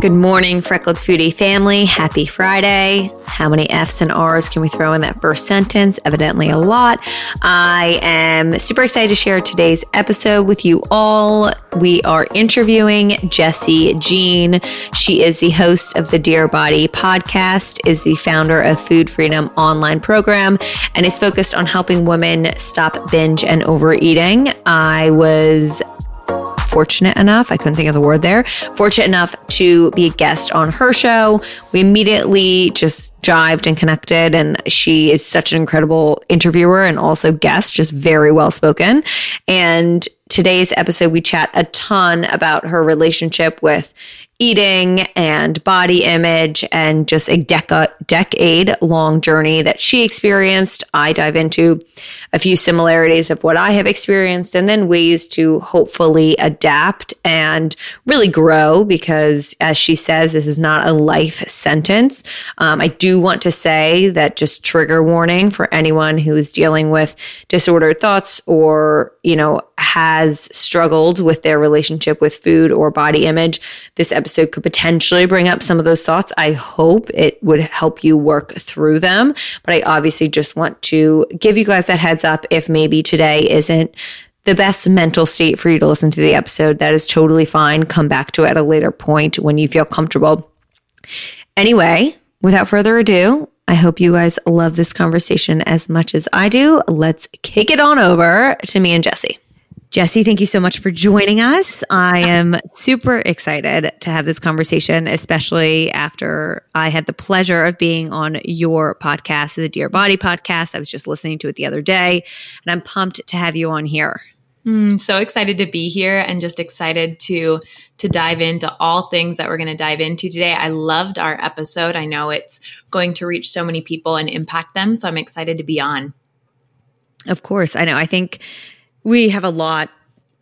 Good morning, Freckled Foodie family. Happy Friday. How many F's and R's can we throw in that first sentence? Evidently, a lot. I am super excited to share today's episode with you all. We are interviewing Jessi Jean. She is the host of the Dear Body podcast, is the founder of Food Freedom online program, and is focused on helping women stop binge and overeating. I was fortunate enough, I couldn't think of the word there, fortunate enough to be a guest on her show. We immediately just jived and connected, and she is such an incredible interviewer and also guest, just very well spoken. And today's episode, we chat a ton about her relationship with eating and body image and just a deca- decade long journey that she experienced. I dive into a few similarities of what I have experienced and then ways to hopefully adapt and really grow because, as she says, this is not a life sentence. Um, I do want to say that just trigger warning for anyone who is dealing with disordered thoughts or, you know, has struggled with their relationship with food or body image. This episode could potentially bring up some of those thoughts. I hope it would help you work through them. But I obviously just want to give you guys that heads up if maybe today isn't the best mental state for you to listen to the episode. That is totally fine. Come back to it at a later point when you feel comfortable. Anyway, without further ado, I hope you guys love this conversation as much as I do. Let's kick it on over to me and Jessi. Jessi, thank you so much for joining us. I am super excited to have this conversation, especially after I had the pleasure of being on your podcast, the Dear Body podcast. I was just listening to it the other day, and I'm pumped to have you on here. Mm, so excited to be here and just excited to to dive into all things that we're going to dive into today. I loved our episode. I know it's going to reach so many people and impact them, so I'm excited to be on. Of course, I know. I think we have a lot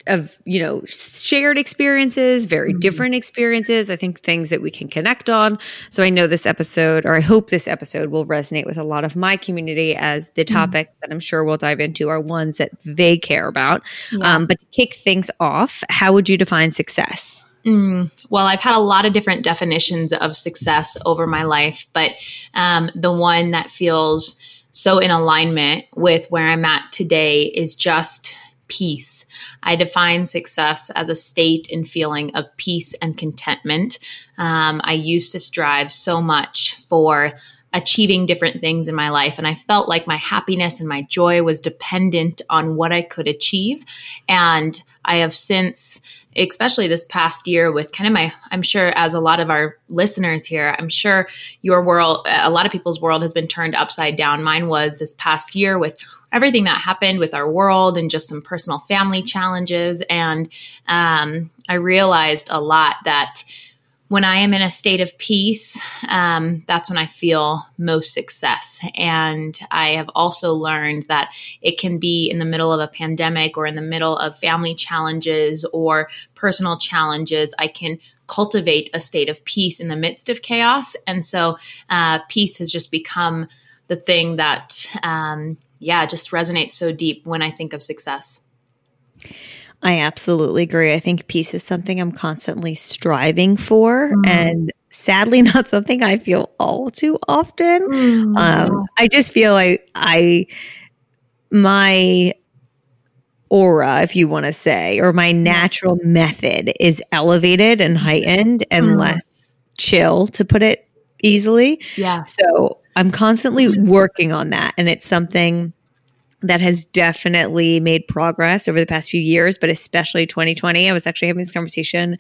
of you know shared experiences very mm-hmm. different experiences i think things that we can connect on so i know this episode or i hope this episode will resonate with a lot of my community as the mm-hmm. topics that i'm sure we'll dive into are ones that they care about yeah. um, but to kick things off how would you define success Mm, well, I've had a lot of different definitions of success over my life, but um, the one that feels so in alignment with where I'm at today is just peace. I define success as a state and feeling of peace and contentment. Um, I used to strive so much for achieving different things in my life. And I felt like my happiness and my joy was dependent on what I could achieve. And I have since especially this past year with kind of my i'm sure as a lot of our listeners here i'm sure your world a lot of people's world has been turned upside down. Mine was this past year with everything that happened with our world and just some personal family challenges. And um, i realized a lot that when I am in a state of peace, um, that's when I feel most success. And I have also learned that it can be in the middle of a pandemic or in the middle of family challenges or personal challenges. I can cultivate a state of peace in the midst of chaos. And so uh, peace has just become the thing that, um, yeah, just resonates so deep when I think of success. I absolutely agree. I think peace is something I'm constantly striving for mm. and sadly not something I feel all too often. Mm. Um, I just feel like I my aura, if you want to say, or my natural method is elevated and heightened and mm. less chill, to put it easily. Yeah. So I'm constantly working on that. And it's something that has definitely made progress over the past few years, but especially 2020. I was actually having this conversation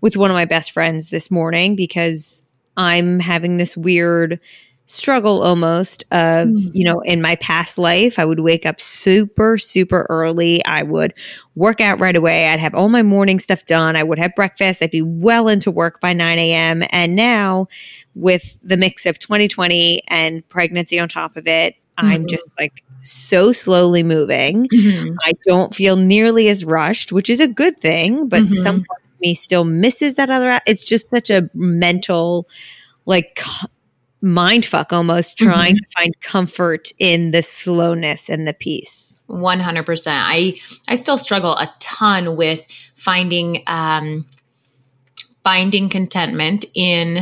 with one of my best friends this morning because I'm having this weird struggle almost of, mm. you know, in my past life, I would wake up super, super early. I would work out right away. I'd have all my morning stuff done. I would have breakfast. I'd be well into work by 9 a.m. And now, with the mix of 2020 and pregnancy on top of it. I'm just like so slowly moving. Mm-hmm. I don't feel nearly as rushed, which is a good thing, but mm-hmm. some part of me still misses that other. It's just such a mental, like, mind fuck almost trying mm-hmm. to find comfort in the slowness and the peace 100% i i still struggle a ton with finding um finding contentment in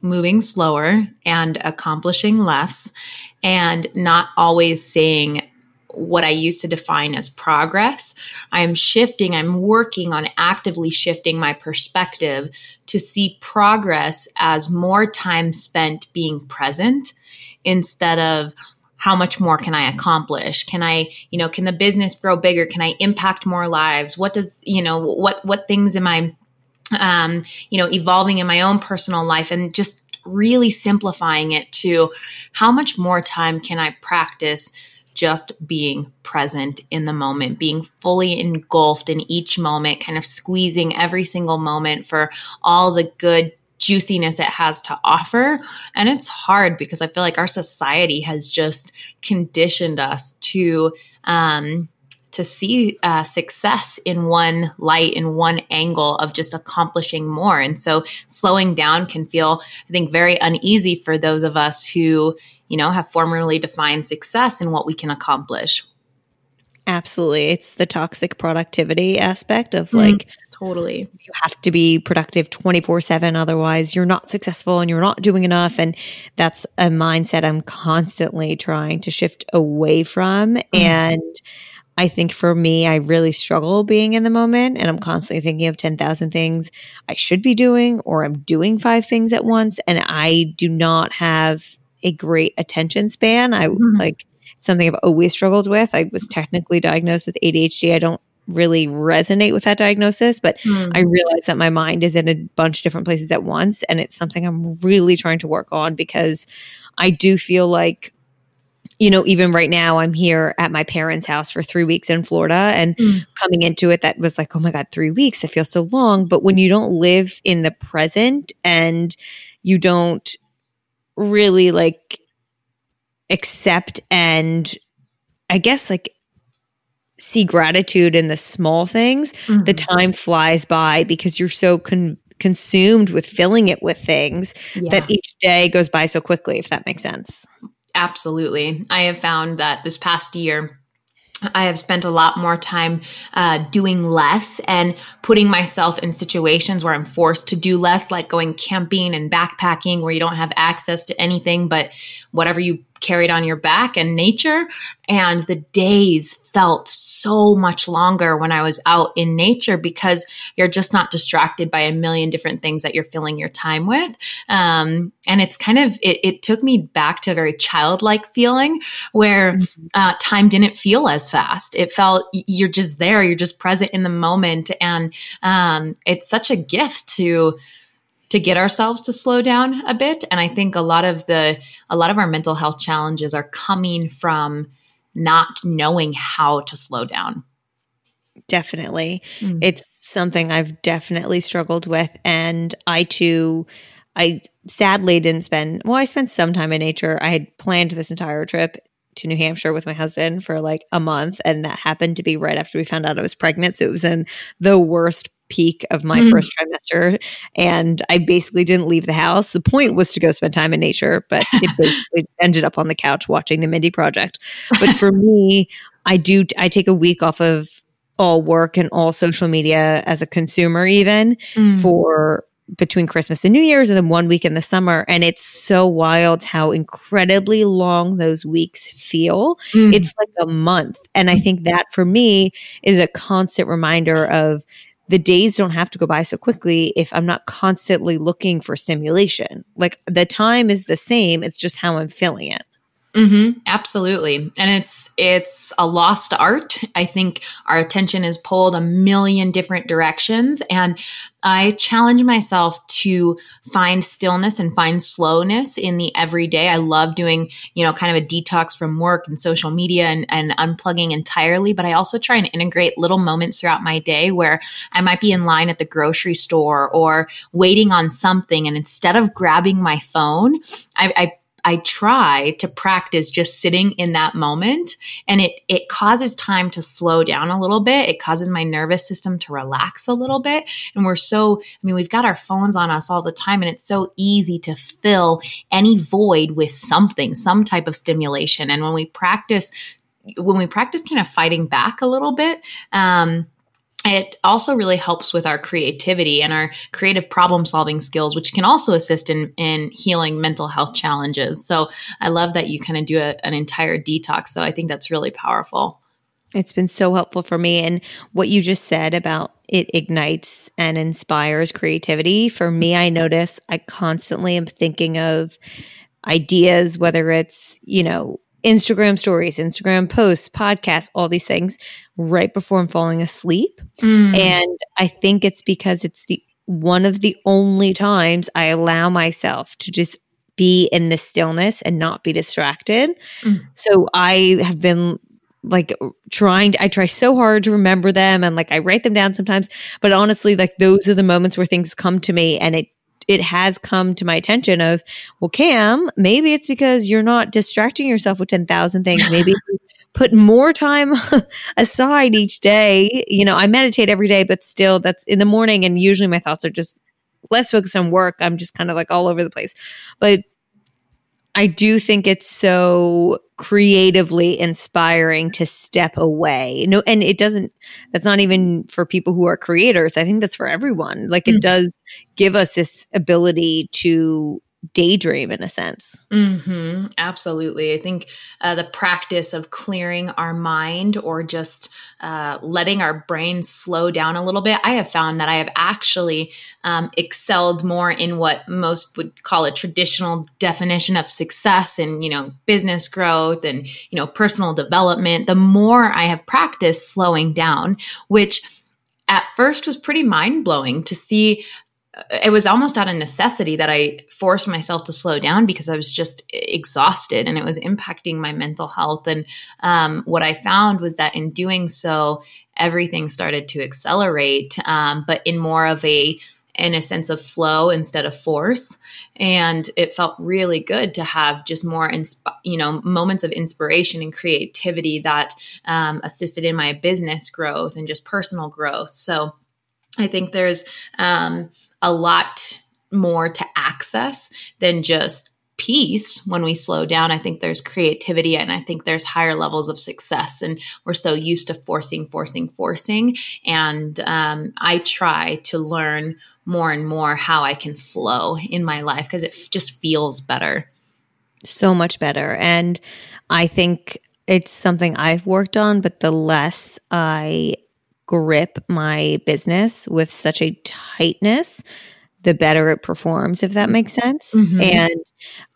moving slower and accomplishing less and not always seeing what I used to define as progress. I'm shifting, I'm working on actively shifting my perspective to see progress as more time spent being present instead of how much more can I accomplish? Can I, you know, can the business grow bigger? Can I impact more lives? What does, you know, what what things am I um, you know, evolving in my own personal life and just really simplifying it to how much more time can I practice just being present in the moment, being fully engulfed in each moment, kind of squeezing every single moment for all the good juiciness it has to offer. And it's hard because I feel like our society has just conditioned us to, um, to see uh, success in one light, in one angle of just accomplishing more. And so slowing down can feel, I think, very uneasy for those of us who, you know, have formerly defined success and what we can accomplish. Absolutely. It's the toxic productivity aspect of mm, like, mm, totally. You have to be productive 24 7. Otherwise, you're not successful and you're not doing enough. And that's a mindset I'm constantly trying to shift away from. Mm. And I think for me, I really struggle being in the moment and I'm constantly thinking of 10,000 things I should be doing or I'm doing five things at once. And I do not have a great attention span. I mm-hmm. like something I've always struggled with. I was technically diagnosed with ADHD. I don't really resonate with that diagnosis, but mm. I realize that my mind is in a bunch of different places at once. And it's something I'm really trying to work on because I do feel like, you know, even right now, I'm here at my parents' house for three weeks in Florida and mm. coming into it, that was like, oh my God, three weeks. That feels so long. But when you don't live in the present and you don't really like accept and I guess like see gratitude in the small things, mm-hmm. the time flies by because you're so con- consumed with filling it with things yeah. that each day goes by so quickly, if that makes sense. Absolutely. I have found that this past year, I have spent a lot more time uh, doing less and putting myself in situations where I'm forced to do less, like going camping and backpacking, where you don't have access to anything but whatever you carried on your back and nature. And the days felt so much longer when I was out in nature because you're just not distracted by a million different things that you're filling your time with. Um, and it's kind of, it, it, took me back to a very childlike feeling where mm-hmm. uh, time didn't feel as fast. It felt you're just there, you're just present in the moment. And um, it's such a gift to, to get ourselves to slow down a bit and i think a lot of the a lot of our mental health challenges are coming from not knowing how to slow down definitely mm. it's something i've definitely struggled with and i too i sadly didn't spend well i spent some time in nature i had planned this entire trip to New Hampshire with my husband for like a month. And that happened to be right after we found out I was pregnant. So it was in the worst peak of my mm. first trimester. And I basically didn't leave the house. The point was to go spend time in nature, but it basically ended up on the couch watching the Mindy Project. But for me, I do, I take a week off of all work and all social media as a consumer, even Mm. for between Christmas and New Year's and then one week in the summer. And it's so wild how incredibly long those weeks feel. Mm. It's like a month. And I think that for me is a constant reminder of the days don't have to go by so quickly if I'm not constantly looking for stimulation. Like the time is the same, it's just how I'm filling it. Hmm absolutely. And it's it's a lost art. I think our attention is pulled a million different directions and I challenge myself to find stillness and find slowness in the everyday. I love doing, you know, kind of a detox from work and social media and, and unplugging entirely, but I also try and integrate little moments throughout my day where I might be in line at the grocery store or waiting on something. And instead of grabbing my phone, I, I I try to practice just sitting in that moment and it it causes time to slow down a little bit. It causes my nervous system to relax a little bit. And we're so I mean we've got our phones on us all the time and it's so easy to fill any void with something, some type of stimulation. And when we practice when we practice kind of fighting back a little bit, um, it also really helps with our creativity and our creative problem solving skills, which can also assist in, in healing mental health challenges. So I love that you kind of do a, an entire detox. So I think that's really powerful. It's been so helpful for me. And what you just said about it ignites and inspires creativity. For me, I notice I constantly am thinking of ideas, whether it's, you know, Instagram stories, Instagram posts, podcasts, all these things right before I'm falling asleep. Mm. And I think it's because it's the one of the only times I allow myself to just be in the stillness and not be distracted. Mm. So I have been like trying to, I try so hard to remember them and like I write them down sometimes, but honestly like those are the moments where things come to me and it it has come to my attention of, well, Cam, maybe it's because you're not distracting yourself with 10,000 things. Maybe put more time aside each day. You know, I meditate every day, but still that's in the morning. And usually my thoughts are just less focused on work. I'm just kind of like all over the place. But I do think it's so creatively inspiring to step away. No, and it doesn't, that's not even for people who are creators. I think that's for everyone. Like it Mhm. does give us this ability to daydream in a sense. hmm Absolutely. I think uh, the practice of clearing our mind or just uh, letting our brains slow down a little bit, I have found that I have actually um, excelled more in what most would call a traditional definition of success and, you know, business growth and, you know, personal development. The more I have practiced slowing down, which at first was pretty mind blowing to see it was almost out of necessity that I forced myself to slow down because I was just exhausted and it was impacting my mental health. And um, what I found was that in doing so, everything started to accelerate, um, but in more of a in a sense of flow instead of force and it felt really good to have just more insp- you know moments of inspiration and creativity that um, assisted in my business growth and just personal growth so i think there's um, a lot more to access than just peace when we slow down. I think there's creativity and i think there's higher levels of success. And we're so used to forcing forcing forcing. And um, i try to learn more and more how i can flow in my life because it f- just feels better. So much better. And I think it's something I've worked on, but the less I grip my business with such a tightness, the better it performs, if that makes sense. Mhm. And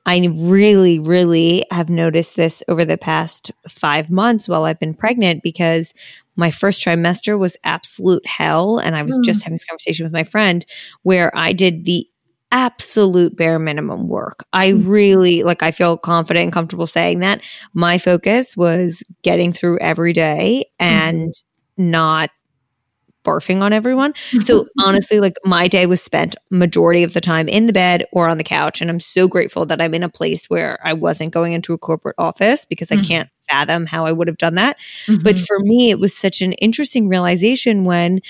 I really, really have noticed this over the past five months while I've been pregnant because my first trimester was absolute hell. And I was Mm. just having this conversation with my friend where I did the absolute bare minimum work. I really like I feel confident and comfortable saying that. My focus was getting through every day and not barfing on everyone. So honestly, like my day was spent majority of the time in the bed or on the couch. And I'm so grateful that I'm in a place where I wasn't going into a corporate office because I Mhm. can't fathom how I would have done that. But Mhm. for me, it was such an interesting realization when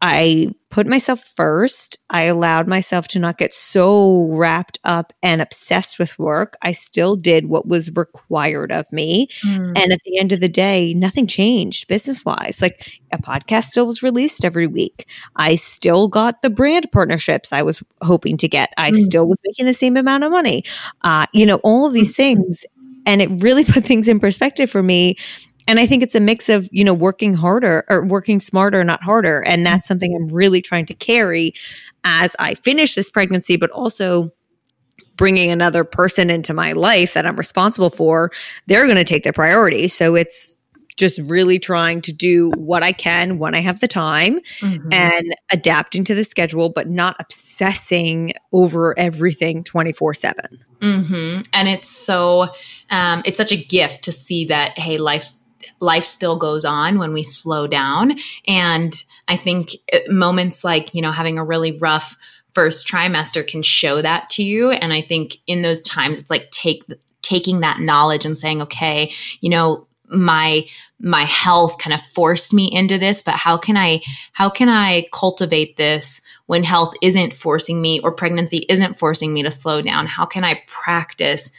I put myself first. I allowed myself to not get so wrapped up and obsessed with work. I still did what was required of me. Mm. And at the end of the day, nothing changed business wise. Like a podcast still was released every week. I still got the brand partnerships I was hoping to get. I mm. still was making the same amount of money. Uh, you know, all of these things. And it really put things in perspective for me and I think it's a mix of, you know, working harder or working smarter, not harder. And that's something I'm really trying to carry as I finish this pregnancy, but also bringing another person into my life that I'm responsible for. They're going to take the priority. So it's just really trying to do what I can when I have the time mm-hmm. and adapting to the schedule, but not obsessing over everything 24 7. Mm-hmm. And it's so, um, it's such a gift to see that, hey, life's life still goes on when we slow down. And I think uh, moments like, you know, having a really rough first trimester can show that to you. And I think in those times, it's like take taking that knowledge and saying, okay, you know, my my health kind of forced me into this but how can i how can i cultivate this when health isn't forcing me or pregnancy isn't forcing me to slow down how can i practice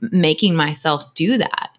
making myself do that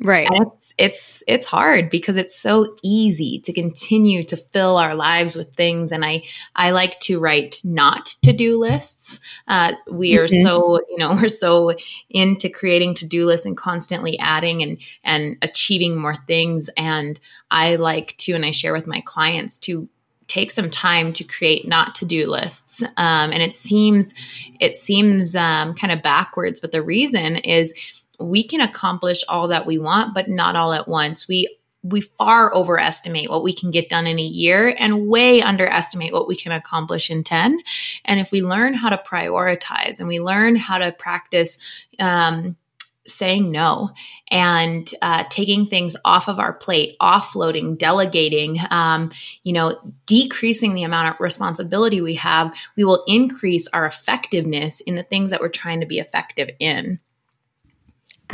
Right. And it's it's it's hard because it's so easy to continue to fill our lives with things. And I I like to write not to do lists. Uh, we are mm-hmm. so you know we're so into creating to do lists and constantly adding and and achieving more things. And I like to and I share with my clients to take some time to create not to do lists um, and it seems it seems um, kind of backwards but the reason is we can accomplish all that we want, but not all at once. We we far overestimate what we can get done in a year and way underestimate what we can accomplish in 10. And if we learn how to prioritize and we learn how to practice um, saying no and uh, taking things off of our plate, offloading, delegating, um, you know, decreasing the amount of responsibility we have, we will increase our effectiveness in the things that we're trying to be effective in.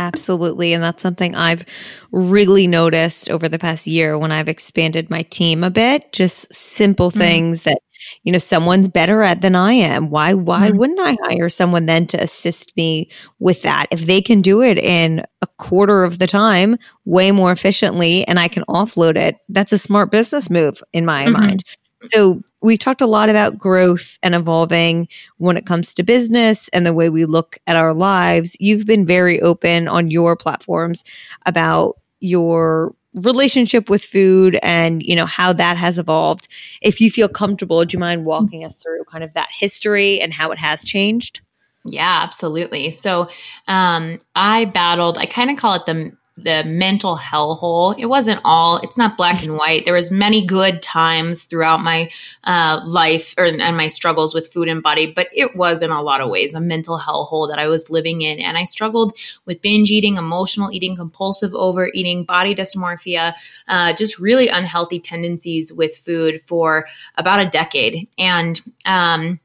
Absolutely. And that's something I've really noticed over the past year when I've expanded my team a bit. Just simple mm-hmm. things that, you know, someone's better at than I am. Why why mm-hmm. wouldn't I hire someone then to assist me with that? If they can do it in a quarter of the time, way more efficiently, and I can offload it, that's a smart business move in my mm-hmm. mind. So we've talked a lot about growth and evolving when it comes to business and the way we look at our lives. You've been very open on your platforms about your relationship with food and you know how that has evolved. If you feel comfortable do you mind walking us through kind of that history and how it has changed? Yeah absolutely. So um, i battled i kind of call it the the mental hellhole. It wasn't all. It's not black and white. There was many good times throughout my uh, life or, and my struggles with food and body, but it was in a lot of ways a mental hellhole that I was living in, and I struggled with binge eating, emotional eating, compulsive overeating, body dysmorphia, uh, just really unhealthy tendencies with food for about a decade, and um,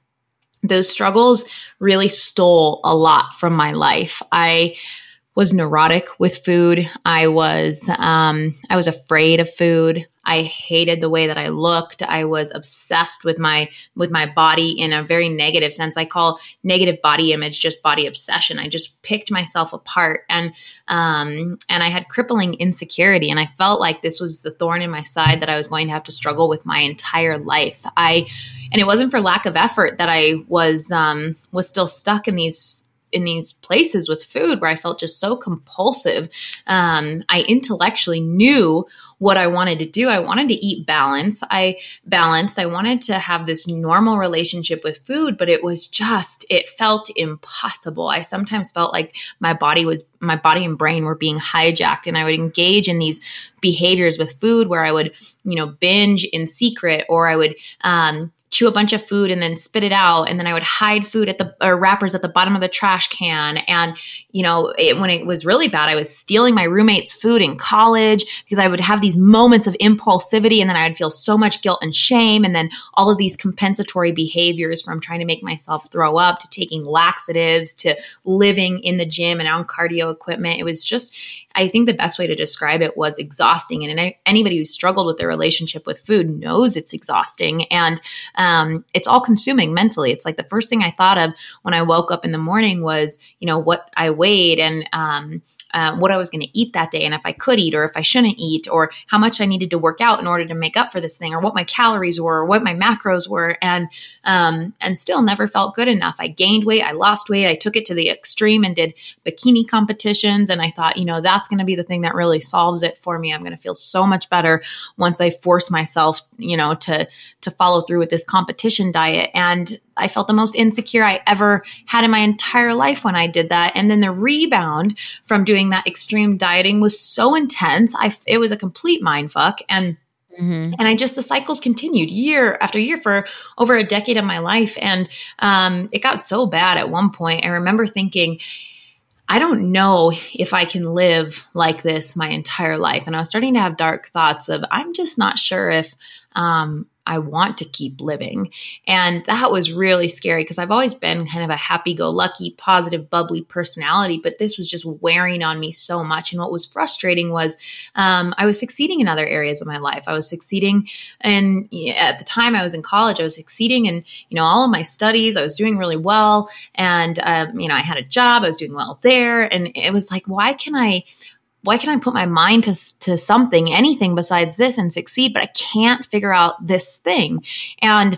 those struggles really stole a lot from my life. I was neurotic with food. I was um, I was afraid of food. I hated the way that I looked. I was obsessed with my with my body in a very negative sense. I call negative body image just body obsession. I just picked myself apart and um, and I had crippling insecurity and I felt like this was the thorn in my side that I was going to have to struggle with my entire life. I and it wasn't for lack of effort that I was um, was still stuck in these in these places with food where I felt just so compulsive. Um, I intellectually knew what I wanted to do. I wanted to eat balance. I balanced. I wanted to have this normal relationship with food, but it was just, it felt impossible. I sometimes felt like my body was, my body and brain were being hijacked and I would engage in these behaviors with food where I would, you know, binge in secret or I would, um, chew a bunch of food and then spit it out. And then i would hide food at the wrappers at the bottom of the trash can. And you know it, when it was really bad i was stealing my roommate's food in college because i would have these moments of impulsivity. And then i would feel so much guilt and shame. And then all of these compensatory behaviors from trying to make myself throw up to taking laxatives to living in the gym and on cardio equipment. It was just I think the best way to describe it was exhausting. And anybody who's struggled with their relationship with food knows it's exhausting and um, it's all consuming mentally. It's like the first thing I thought of when I woke up in the morning was, you know, what I weighed and um, uh, what I was going to eat that day and if I could eat or if I shouldn't eat or how much I needed to work out in order to make up for this thing or what my calories were or what my macros were and um, and still never felt good enough. I gained weight, I lost weight, I took it to the extreme and did bikini competitions and I thought, you know, that's going to be the thing that really solves it for me. I'm going to feel so much better once I force myself, you know, to to follow through with this competition diet and I felt the most insecure I ever had in my entire life when I did that. And then the rebound from doing that extreme dieting was so intense. I, it was a complete mind fuck. And Mm-hmm. And I just, the cycles continued year after year for over a decade of my life. And um, it got so bad at one point. I remember thinking, I don't know if I can live like this my entire life. And I was starting to have dark thoughts of, I'm just not sure if um, I want to keep living. And that was really scary because I've always been kind of a happy go lucky, positive, bubbly personality, but this was just wearing on me so much. And what was frustrating was um, I was succeeding in other areas of my life. I was succeeding, and at the time I was in college, I was succeeding in you know all of my studies. I was doing really well, and um, you know I had a job. I was doing well there, and it was like, why can I? Why can I put my mind to, to something, anything besides this and succeed? But I can't figure out this thing. And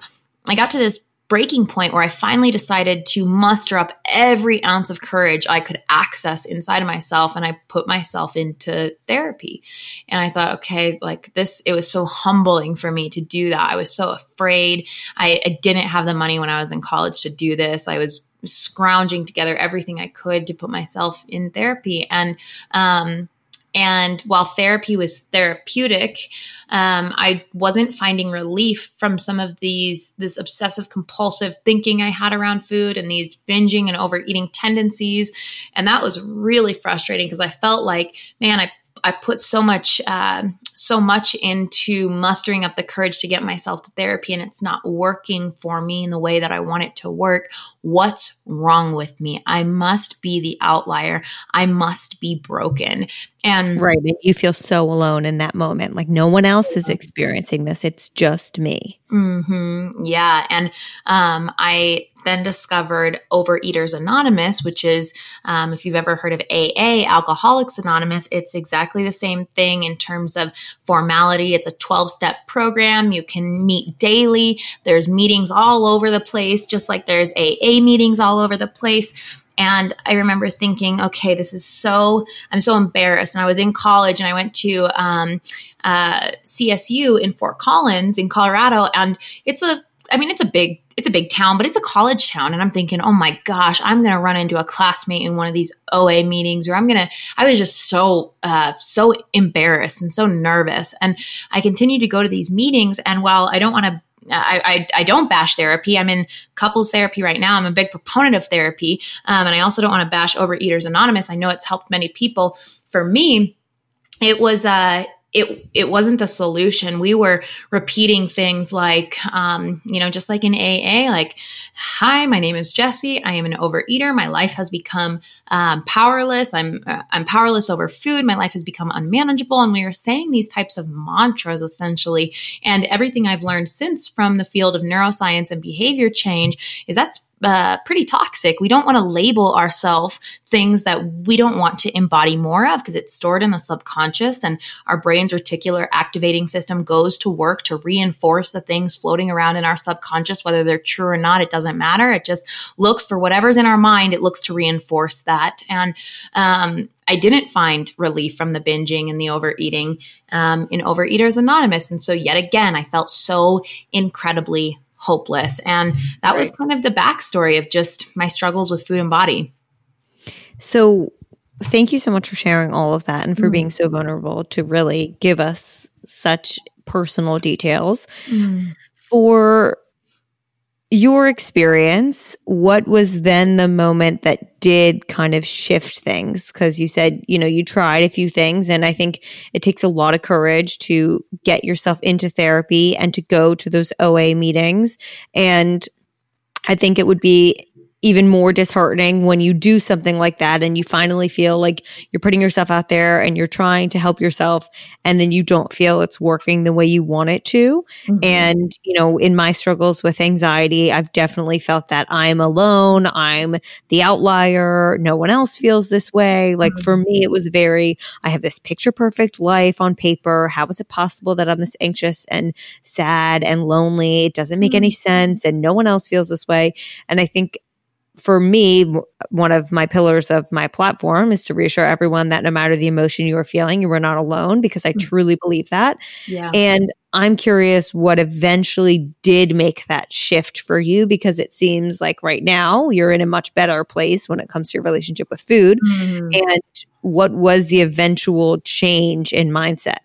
I got to this breaking point where I finally decided to muster up every ounce of courage I could access inside of myself. And I put myself into therapy. And I thought, okay, like this, it was so humbling for me to do that. I was so afraid. I, I didn't have the money when I was in college to do this. I was scrounging together everything I could to put myself in therapy. And, um, and while therapy was therapeutic, um, I wasn't finding relief from some of these this obsessive compulsive thinking I had around food and these binging and overeating tendencies. And that was really frustrating because I felt like, man, I I put so much uh, so much into mustering up the courage to get myself to therapy, and it's not working for me in the way that I want it to work. What's wrong with me? I must be the outlier. I must be broken. And right, and you feel so alone in that moment. Like no one else is experiencing this. It's just me. Mm-hmm. Yeah, and um, I then discovered Overeaters Anonymous, which is, um, if you've ever heard of AA, Alcoholics Anonymous, it's exactly the same thing in terms of formality. It's a 12 step program. You can meet daily. There's meetings all over the place, just like there's AA meetings all over the place. And I remember thinking, okay, this is so, I'm so embarrassed. And I was in college and I went to um, uh, CSU in Fort Collins in Colorado. And it's a, I mean, it's a big, it's a big town, but it's a college town. And I'm thinking, oh my gosh, I'm going to run into a classmate in one of these OA meetings, or I'm going to, I was just so, uh, so embarrassed and so nervous. And I continued to go to these meetings. And while I don't want to I, I, I, don't bash therapy. I'm in couples therapy right now. I'm a big proponent of therapy. Um, and I also don't want to bash Overeaters Anonymous. I know it's helped many people. For me, it was, uh, it it wasn't the solution. We were repeating things like, um, you know, just like in AA, like, "Hi, my name is Jessi. I am an overeater. My life has become um, powerless. I'm uh, I'm powerless over food. My life has become unmanageable." And we were saying these types of mantras essentially. And everything I've learned since from the field of neuroscience and behavior change is that's uh, pretty toxic. We don't want to label ourselves things that we don't want to embody more of because it's stored in the subconscious and our brain's reticular activating system goes to work to reinforce the things floating around in our subconscious, whether they're true or not, it doesn't matter. It just looks for whatever's in our mind, it looks to reinforce that. And, um, I didn't find relief from the binging and the overeating um, in Overeaters Anonymous. And so, yet again, I felt so incredibly hopeless. And that right. was kind of the backstory of just my struggles with food and body. So, thank you so much for sharing all of that and for mm. being so vulnerable to really give us such personal details. Mm. For your experience, what was then the moment that did kind of shift things? Because you said, you know, you tried a few things, and I think it takes a lot of courage to get yourself into therapy and to go to those OA meetings. And I think it would be even more disheartening when you do something like that and you finally feel like you're putting yourself out there and you're trying to help yourself and then you don't feel it's working the way you want it to. Mm-hmm. And, you know, in my struggles with anxiety, I've definitely felt that I'm alone, I'm the outlier, no one else feels this way. Like mm-hmm. for me, it was very, I have this picture perfect life on paper. How is it possible that I'm this anxious and sad and lonely? It doesn't make mm-hmm. any sense and no one else feels this way. And I think for me, one of my pillars of my platform is to reassure everyone that no matter the emotion you are feeling, you are not alone because I mm. truly believe that. Yeah. And I'm curious what eventually did make that shift for you because it seems like right now you're in a much better place when it comes to your relationship with food. Mm. And what was the eventual change in mindset?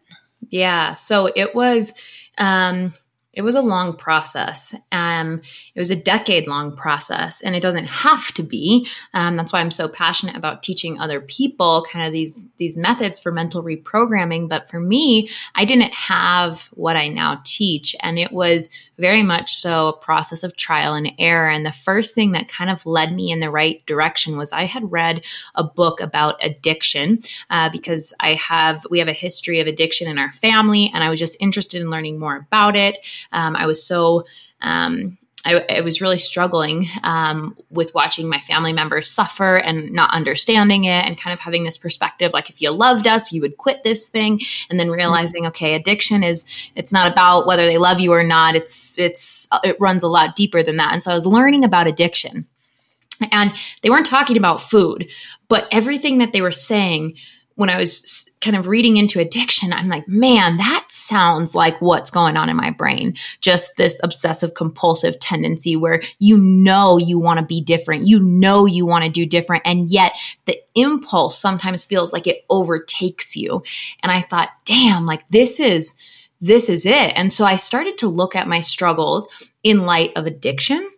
Yeah. So it was, um, it was a long process. Um, it was a decade long process, and it doesn't have to be. Um, that's why I'm so passionate about teaching other people kind of these these methods for mental reprogramming. But for me, I didn't have what I now teach, and it was very much so a process of trial and error. And the first thing that kind of led me in the right direction was I had read a book about addiction uh, because I have we have a history of addiction in our family, and I was just interested in learning more about it. Um, I was so um, I, I, was really struggling um, with watching my family members suffer and not understanding it and kind of having this perspective like if you loved us you would quit this thing. And then realizing okay addiction is it's not about whether they love you or not. It's it's it runs a lot deeper than that. And so i was learning about addiction. And they weren't talking about food but everything that they were saying when I was kind of reading into addiction, I'm like, man, that sounds like what's going on in my brain. Just this obsessive compulsive tendency where you know you want to be different, you know you want to do different, and yet the impulse sometimes feels like it overtakes you. And I thought, damn, like this is this is it. And so I started to look at my struggles in light of addiction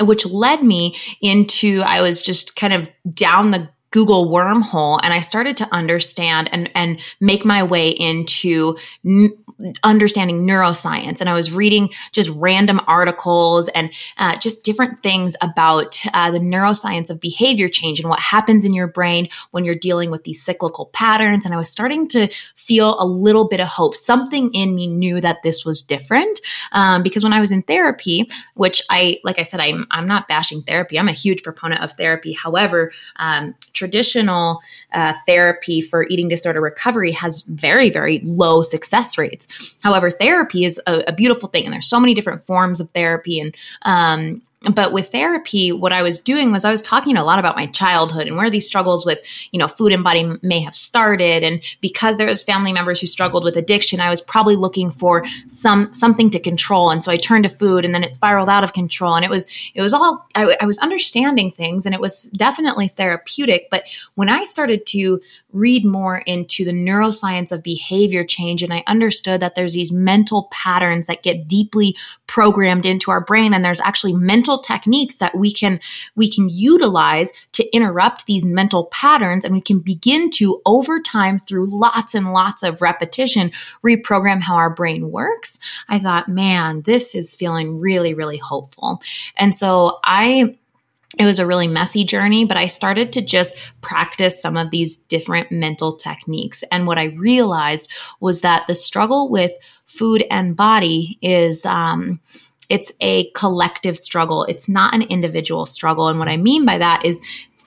which led me into I was just kind of down the Google wormhole and I started to understand and, and make my way into n- understanding neuroscience. And I was reading just random articles and uh, just different things about uh, the neuroscience of behavior change and what happens in your brain when you're dealing with these cyclical patterns. And I was starting to feel a little bit of hope. Something in me knew that this was different um, because when I was in therapy, which I, like I said, I'm, I'm not bashing therapy. I'm a huge proponent of therapy. However, um, traditional uh, therapy for eating disorder recovery has very, very low success rates. However, therapy is a, a beautiful thing, and there's so many different forms of therapy, and um, but with therapy what i was doing was i was talking a lot about my childhood and where these struggles with you know food and body may have started. And because there was family members who struggled with addiction i was probably looking for some something to control. And so i turned to food and then it spiraled out of control. And it was it was all I, I was understanding things and it was definitely therapeutic. But when i started to read more into the neuroscience of behavior change and i understood that there's these mental patterns that get deeply programmed into our brain and there's actually mental mental techniques that we can we can utilize to interrupt these mental patterns and we can begin to over time through lots and lots of repetition reprogram how our brain works i thought man this is feeling really really hopeful and so i it was a really messy journey, but I started to just practice some of these different mental techniques. And what I realized was that the struggle with food and body is, um, it's a collective struggle. It's not an individual struggle. And what I mean by that is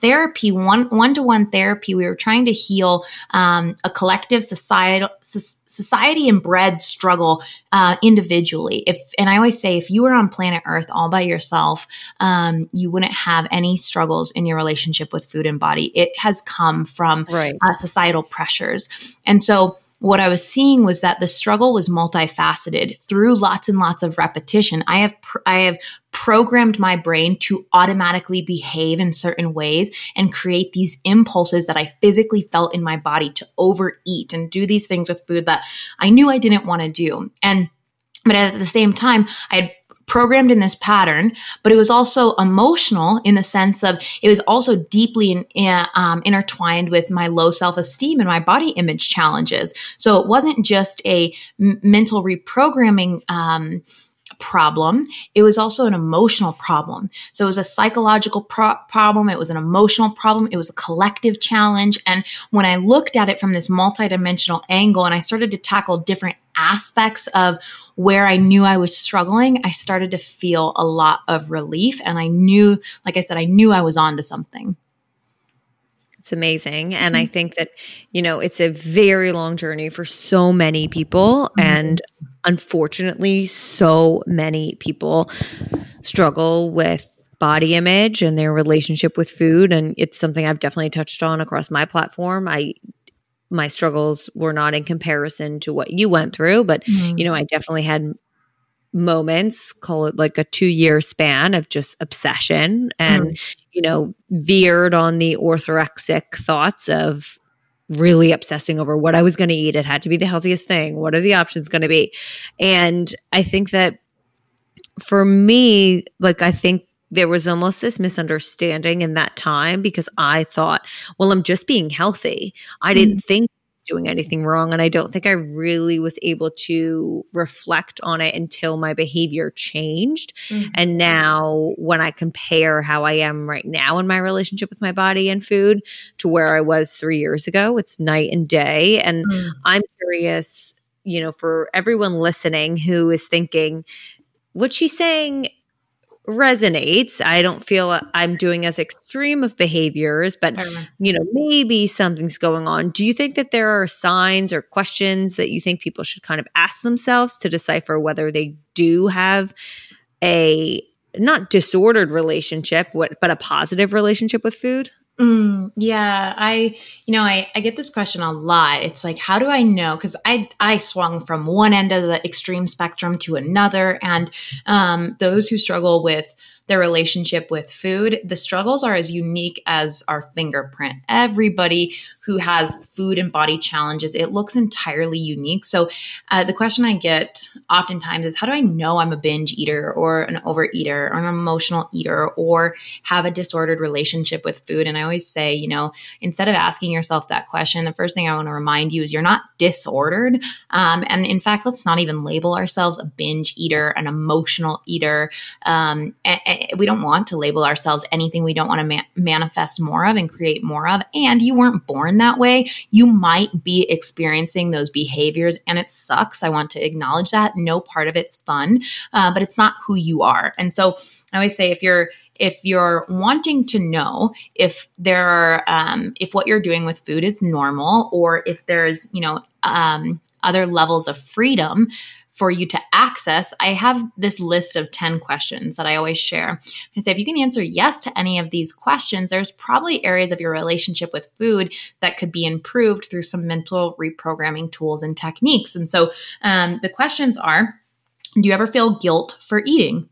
therapy, one one to one therapy, we were trying to heal um, a collective societal society and bred struggle uh, individually. If and I always say, if you were on planet Earth all by yourself, um, you wouldn't have any struggles in your relationship with food and body. It has come from right. uh, societal pressures, and so what I was seeing was that the struggle was multifaceted through lots and lots of repetition. I have pr- I have programmed my brain to automatically behave in certain ways and create these impulses that I physically felt in my body to overeat and do these things with food that I knew I didn't want to do. And but at the same time, I had programmed in this pattern, but it was also emotional in the sense of it was also deeply in, in, um, intertwined with my low self esteem and my body image challenges. So it wasn't just a m- mental reprogramming. Um, problem, it was also an emotional problem. So it was a psychological pro- problem, it was an emotional problem, it was a collective challenge. And when I looked at it from this multidimensional angle and I started to tackle different aspects of where I knew I was struggling, I started to feel a lot of relief. And I knew, like I said, I knew I was onto something. It's amazing. And I mm-hmm. think that, you know, it's a very long journey for so many people. Mm-hmm. And unfortunately, so many people struggle with body image and their relationship with food. And it's something I've definitely touched on across my platform. I my struggles were not in comparison to what you went through, but mm-hmm. you know, I definitely had moments, call it like a two year span of just obsession and, mm-hmm. you know, veered on the orthorexic thoughts of really obsessing over what I was going to eat. It had to be the healthiest thing. What are the options going to be? And I think that for me, like, I think there was almost this misunderstanding in that time because I thought, well, I'm just being healthy. I mm-hmm. didn't think doing anything wrong. And I don't think I really was able to reflect on it until my behavior changed. Mm-hmm. And now, when I compare how I am right now in my relationship with my body and food to where I was three years ago, it's night and day. And mm-hmm. I'm curious, you know, for everyone listening who is thinking, what she's saying resonates. I don't feel I'm doing as extreme of behaviors, but you know, maybe something's going on. Do you think that there are signs or questions that you think people should kind of ask themselves to decipher whether they do have a not disordered relationship, but a positive relationship with food? Mm, yeah, I, you know, I, I get this question a lot. It's like, how do I know? Because I, I swung from one end of the extreme spectrum to another, and um, those who struggle with their relationship with food, the struggles are as unique as our fingerprint. Everybody who has food and body challenges, it looks entirely unique. So, uh, the question I get oftentimes is how do I know I'm a binge eater or an overeater or an emotional eater or have a disordered relationship with food? And I always say, you know, instead of asking yourself that question, the first thing I want to remind you is you're not disordered. Um, and in fact, let's not even label ourselves a binge eater, an emotional eater. Um, and, we don't want to label ourselves anything we don't want to ma- manifest more of and create more of. And you weren't born that way. You might be experiencing those behaviors and it sucks. I want to acknowledge that. No part of it's fun, uh, but it's not who you are. And so I always say if you're if you're wanting to know if there are um, if what you're doing with food is normal or if there's you know um, other levels of freedom for you to access, I have this list of 10 questions that I always share. I say if you can answer yes to any of these questions, there's probably areas of your relationship with food that could be improved through some mental reprogramming tools and techniques. And so um, the questions are Do you ever feel guilt for eating?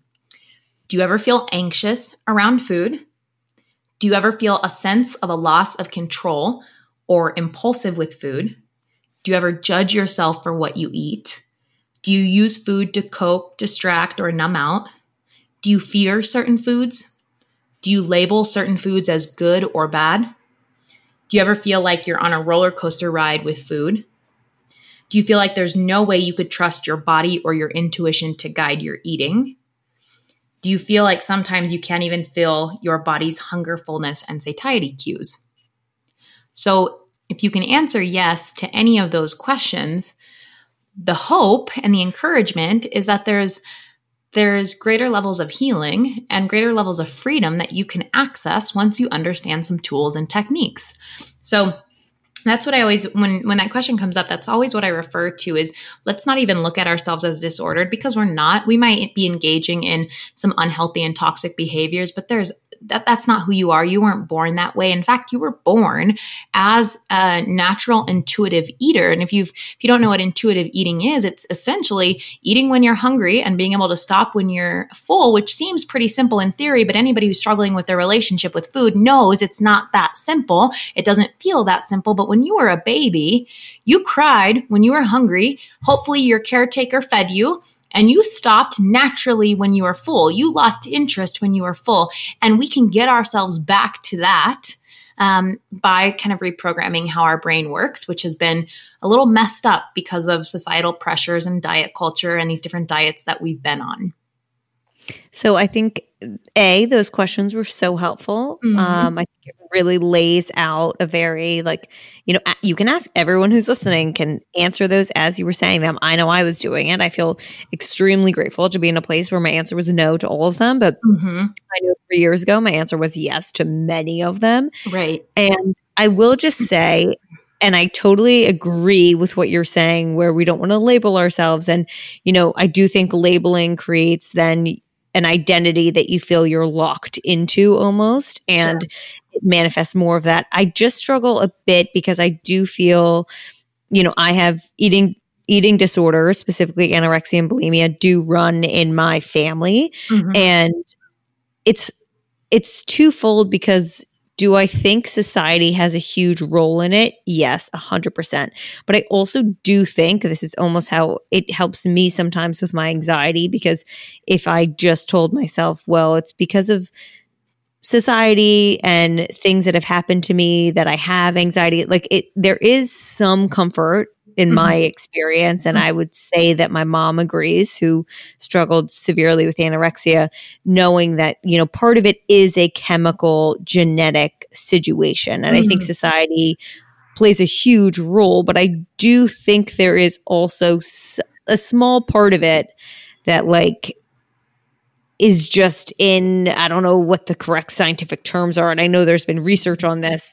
Do you ever feel anxious around food? Do you ever feel a sense of a loss of control or impulsive with food? Do you ever judge yourself for what you eat? Do you use food to cope, distract, or numb out? Do you fear certain foods? Do you label certain foods as good or bad? Do you ever feel like you're on a roller coaster ride with food? Do you feel like there's no way you could trust your body or your intuition to guide your eating? Do you feel like sometimes you can't even feel your body's hunger, fullness, and satiety cues? So, if you can answer yes to any of those questions, the hope and the encouragement is that there's there's greater levels of healing and greater levels of freedom that you can access once you understand some tools and techniques. So that's what I always when when that question comes up that's always what I refer to is let's not even look at ourselves as disordered because we're not. We might be engaging in some unhealthy and toxic behaviors, but there's that that's not who you are. You weren't born that way. In fact, you were born as a natural intuitive eater. And if you've if you don't know what intuitive eating is, it's essentially eating when you're hungry and being able to stop when you're full, which seems pretty simple in theory, but anybody who's struggling with their relationship with food knows it's not that simple. It doesn't feel that simple, but when you were a baby, you cried when you were hungry. Hopefully your caretaker fed you and you stopped naturally when you were full. You lost interest when you were full. And we can get ourselves back to that um, by kind of reprogramming how our brain works, which has been a little messed up because of societal pressures and diet culture and these different diets that we've been on. So I think a those questions were so helpful. Mm-hmm. Um, I think it really lays out a very like you know you can ask everyone who's listening can answer those as you were saying them. I know I was doing it. I feel extremely grateful to be in a place where my answer was no to all of them, but mm-hmm. I knew three years ago my answer was yes to many of them. Right, and I will just say and I totally agree with what you're saying, where we don't want to label ourselves. And, you know, I do think labeling creates then an identity that you feel you're locked into almost and sure. it manifests more of that. I just struggle a bit because I do feel, you know, I have eating eating disorders, specifically anorexia and bulimia, do run in my family. Mm-hmm. And it's it's twofold because do I think society has a huge role in it? Yes, 100%. But I also do think this is almost how it helps me sometimes with my anxiety because if I just told myself, well, it's because of society and things that have happened to me that I have anxiety, like it, there is some comfort in mm-hmm. my experience. And mm-hmm. I would say that my mom agrees, who struggled severely with anorexia, knowing that, you know, part of it is a chemical genetic situation. And mm-hmm. I think mm-hmm. society plays a huge role, but I do think there is also a small part of it that, like, is just in I don't know what the correct scientific terms are and I know there's been research on this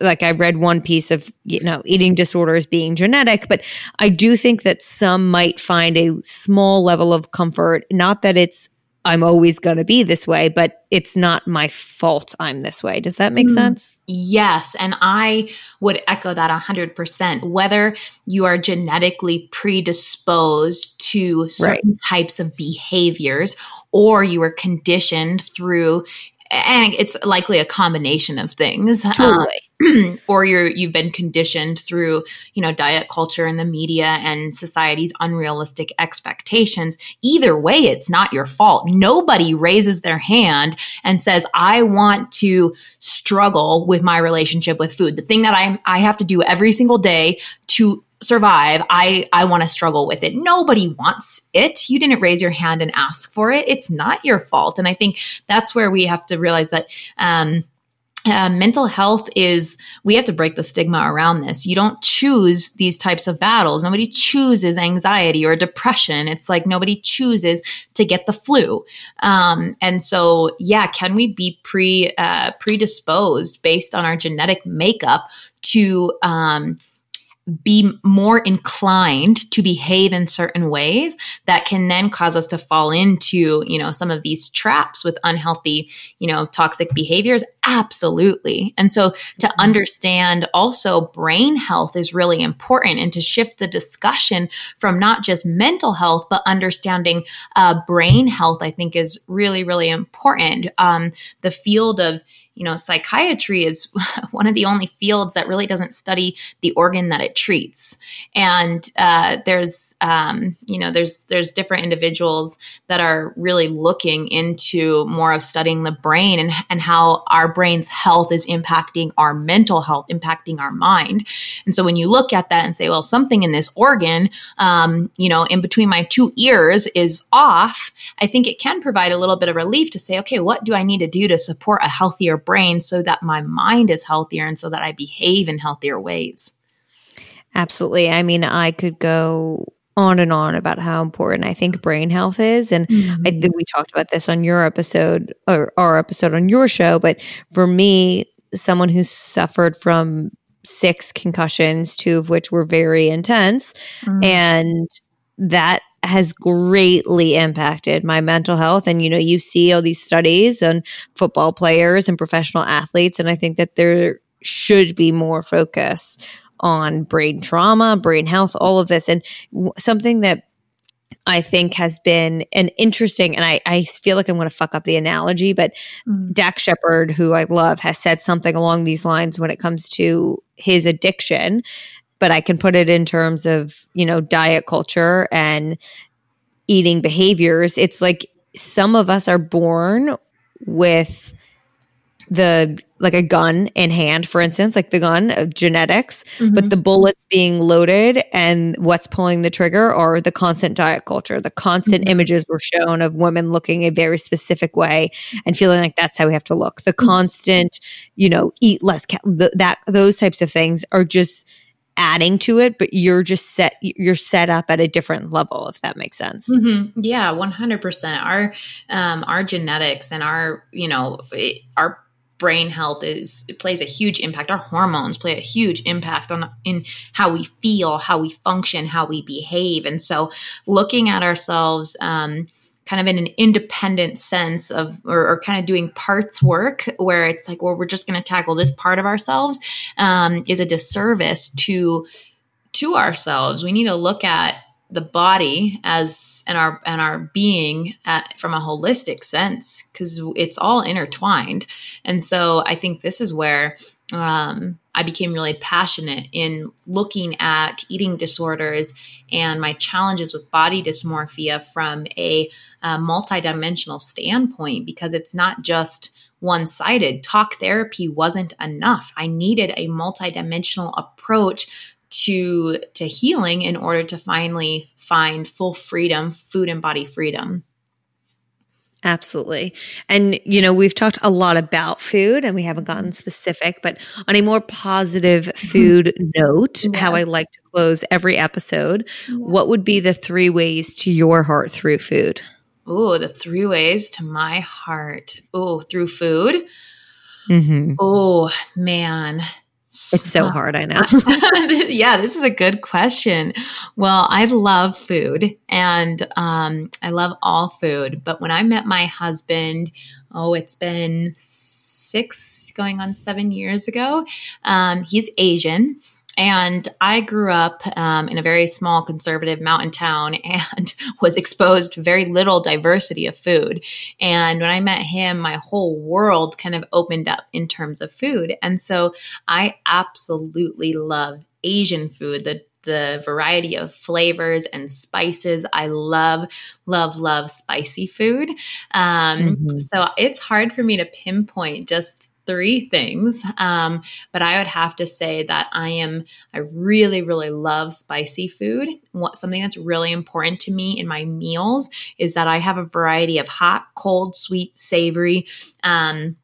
like I read one piece of you know eating disorders being genetic, but I do think that some might find a small level of comfort. Not that it's I'm always going to be this way, but it's not my fault I'm this way. Does that make mm, sense? Yes. And I would echo that 100%. Whether you are genetically predisposed to certain right. types of behaviors or you were conditioned through and it's likely a combination of things. Uh, totally. Um, or you're you've been conditioned through, you know, diet culture and the media and society's unrealistic expectations. Either way, it's not your fault. Nobody raises their hand and says, "I want to struggle with my relationship with food." The thing that I I have to do every single day to survive i i want to struggle with it nobody wants it you didn't raise your hand and ask for it it's not your fault and i think that's where we have to realize that um, uh, mental health is we have to break the stigma around this. You don't choose these types of battles. Nobody chooses anxiety or depression. It's like nobody chooses to get the flu. Um, and so yeah can we be pre uh, predisposed based on our genetic makeup to um, be more inclined to behave in certain ways that can then cause us to fall into you know some of these traps with unhealthy you know toxic behaviors. Absolutely. And so to mm-hmm. understand also brain health is really important and to shift the discussion from not just mental health but understanding uh, brain health i think is really really important. Um, the field of you know, psychiatry is one of the only fields that really doesn't study the organ that it treats. And uh, there's, um, you know, there's there's different individuals that are really looking into more of studying the brain and and how our brain's health is impacting our mental health, impacting our mind. And so when you look at that and say, well, something in this organ, um, you know, in between my two ears is off, I think it can provide a little bit of relief to say, okay, what do I need to do to support a healthier brain so that my mind is healthier and so that I behave in healthier ways. Absolutely. I mean, I could go on and on about how important I think brain health is. And mm-hmm. I think we talked about this on your episode or our episode on your show. But for me, someone who suffered from six concussions, two of which were very intense, mm-hmm. and that has greatly impacted my mental health. And, you know, you see all these studies on football players and professional athletes. And I think that there should be more focus on brain trauma, brain health, all of this. And w- something that I think has been an interesting, and I, I feel like I'm going to fuck up the analogy, but mm. Dax Shepard, who I love, has said something along these lines when it comes to his addiction but I can put it in terms of, you know, diet culture and eating behaviors. It's like some of us are born with the like a gun in hand, for instance, like the gun of genetics, mm-hmm. but the bullets being loaded and what's pulling the trigger or the constant diet culture. The constant mm-hmm. images were shown of women looking a very specific way and feeling like that's how we have to look. The mm-hmm. constant, you know, eat less, ca- th- that those types of things are just adding to it, but you're just set, you're set up at a different level, if that makes sense. Mm-hmm. Yeah, 100%. Our, um, our genetics and our, you know, our brain health is it plays a huge impact our hormones play a huge impact on in how we feel how we function how we behave and so looking at ourselves um, kind of in an independent sense of or, or, kind of doing parts work where it's like well we're just going to tackle this part of ourselves um, is a disservice to to ourselves. We need to look at the body as and our and our being at, from a holistic sense because it's all intertwined. And so i think this is where um, i became really passionate in looking at eating disorders and my challenges with body dysmorphia from a, a multidimensional standpoint because it's not just one sided. Talk therapy wasn't enough. I needed a multidimensional approach to to healing in order to finally find full freedom, food and body freedom. Absolutely. And, you know, we've talked a lot about food and we haven't gotten specific, but on a more positive mm-hmm. food note, yeah. how I like to close every episode, what would be the three ways to your heart through food? Oh, the three ways to my heart. Oh, through food. Mm-hmm. Oh, man. It's so hard, I know. yeah, this is a good question. Well, I love food and um, I love all food. But when I met my husband, oh, it's been six, going on seven years ago, um, he's Asian. And I grew up um, in a very small conservative mountain town and was exposed to very little diversity of food. And when I met him, my whole world kind of opened up in terms of food. And so I absolutely love Asian food, the the variety of flavors and spices. I love, love, love spicy food. Um, mm-hmm. So it's hard for me to pinpoint just three things. Um, but I would have to say that I am, I really, really love spicy food. What, something that's really important to me in my meals is that I have a variety of hot, cold, sweet, savory, um,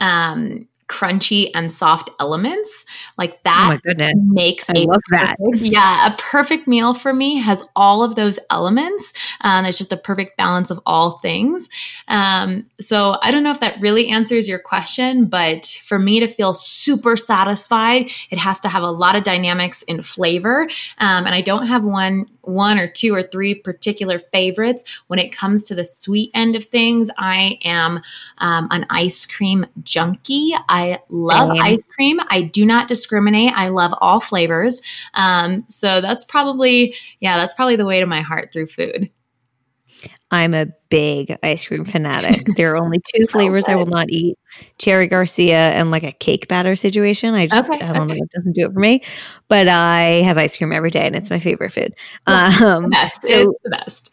um, crunchy and soft elements like oh that oh makes I a love perfect, that yeah a perfect meal for me has all of those elements And it's just a perfect balance of all things um, so i don't know if that really answers your question but for me to feel super satisfied it has to have a lot of dynamics in flavor um, and i don't have one one or two or three particular favorites. When it comes to the sweet end of things, I am um, an ice cream junkie. I love ice cream. I do not discriminate. I love all flavors. Um, so that's probably, yeah, that's probably the way to my heart through food. I'm a big ice cream fanatic. There are only two so flavors good. I will not eat: cherry Garcia and like a cake batter situation. I just okay, I don't okay. know, it doesn't do it for me. But I have ice cream every day, and it's my favorite food. Um, the best. So, it's the best.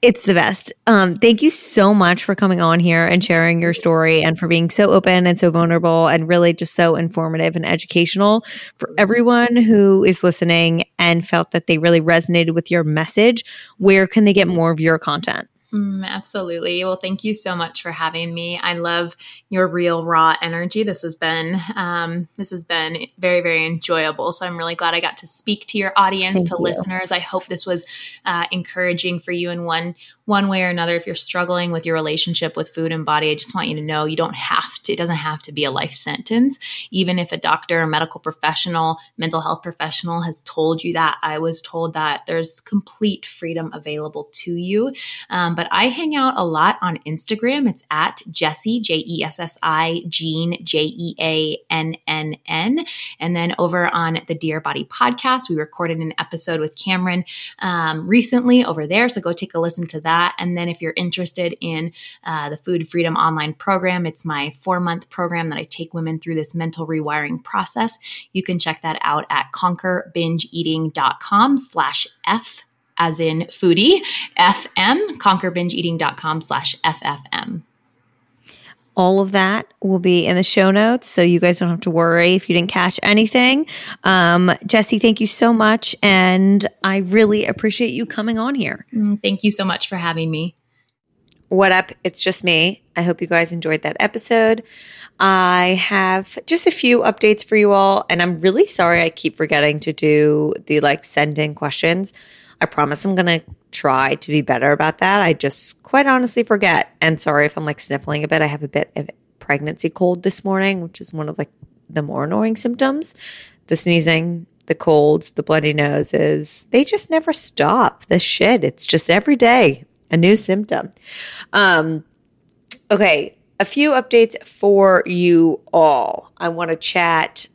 It's the best. Um, thank you so much for coming on here and sharing your story and for being so open and so vulnerable and really just so informative and educational for everyone who is listening and felt that they really resonated with your message. Where can they get more of your content? Mm, absolutely. Well, thank you so much for having me. I love your real raw energy. This has been um, this has been very very enjoyable. So I'm really glad I got to speak to your audience, thank to you. listeners. I hope this was uh, encouraging for you in one one way or another. If you're struggling with your relationship with food and body, I just want you to know you don't have to. It doesn't have to be a life sentence. Even if a doctor, a medical professional, mental health professional has told you that, I was told that there's complete freedom available to you. Um, but I hang out a lot on Instagram. It's at Jessi, J E S S I, Jean, J E A N N N. And then over on the Dear Body podcast, we recorded an episode with Cameron um, recently over there. So go take a listen to that. And then if you're interested in uh, the Food Freedom Online program, it's my four month program that I take women through this mental rewiring process. You can check that out at conquerbingeeating.com slash F as in foodie, FM, conquerbingeeating.com slash FFM. All of that will be in the show notes, so you guys don't have to worry if you didn't catch anything. Um, Jessi, thank you so much, and I really appreciate you coming on here. Mm, thank you so much for having me. What up? It's just me. I hope you guys enjoyed that episode. I have just a few updates for you all, and I'm really sorry I keep forgetting to do the like send in questions. I promise I'm going to try to be better about that. I just quite honestly forget. And sorry if I'm like sniffling a bit. I have a bit of pregnancy cold this morning, which is one of like the more annoying symptoms. The sneezing, the colds, the bloody noses, they just never stop. The shit. It's just every day a new symptom. Um okay, a few updates for you all. I want to chat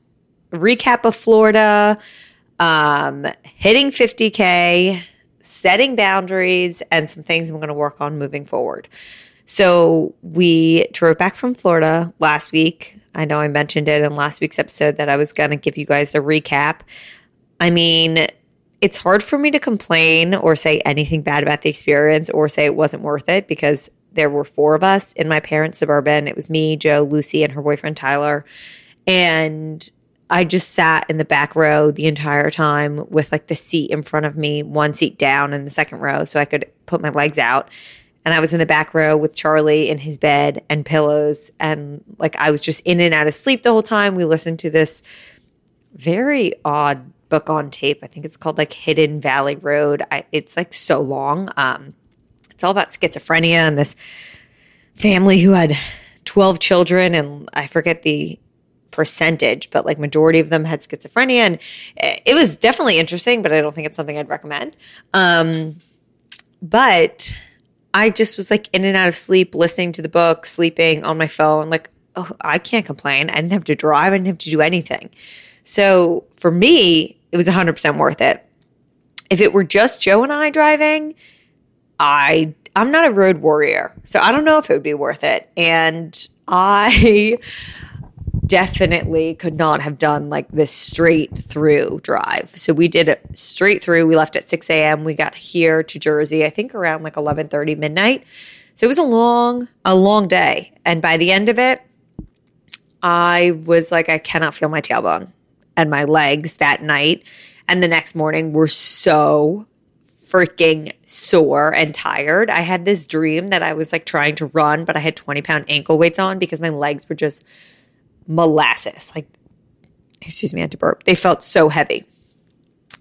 recap of Florida, um, hitting 50K, setting boundaries, and some things I'm going to work on moving forward. So we drove back from Florida last week. I know I mentioned it in last week's episode that I was going to give you guys a recap. I mean, it's hard for me to complain or say anything bad about the experience or say it wasn't worth it because there were four of us in my parents' suburban. It was me, Joe, Lucy, and her boyfriend Tyler. And I just sat in the back row the entire time with like the seat in front of me, one seat down in the second row so I could put my legs out. And I was in the back row with Charlie in his bed and pillows. And like I was just in and out of sleep the whole time. We listened to this very odd book on tape. I think it's called like Hidden Valley Road. I, it's like so long. Um, it's all about schizophrenia and this family who had 12 children. And I forget the percentage, but like majority of them had schizophrenia. And it was definitely interesting, but I don't think it's something I'd recommend. Um, but I just was like in and out of sleep, listening to the book, sleeping on my phone. Like, oh, I can't complain. I didn't have to drive, I didn't have to do anything. So for me, it was 100% worth it. If it were just Joe and I driving, I I'm not a road warrior. So I don't know if it would be worth it. And I definitely could not have done like this straight through drive. So we did it straight through. We left at 6 a.m. We got here to Jersey, I think around like 11:30 midnight. So it was a long, a long day. And by the end of it, I was like, I cannot feel my tailbone and my legs that night. And the next morning were so freaking sore and tired. I had this dream that I was like trying to run, but I had 20 pound ankle weights on because my legs were just molasses. Like, excuse me, I had to burp. They felt so heavy.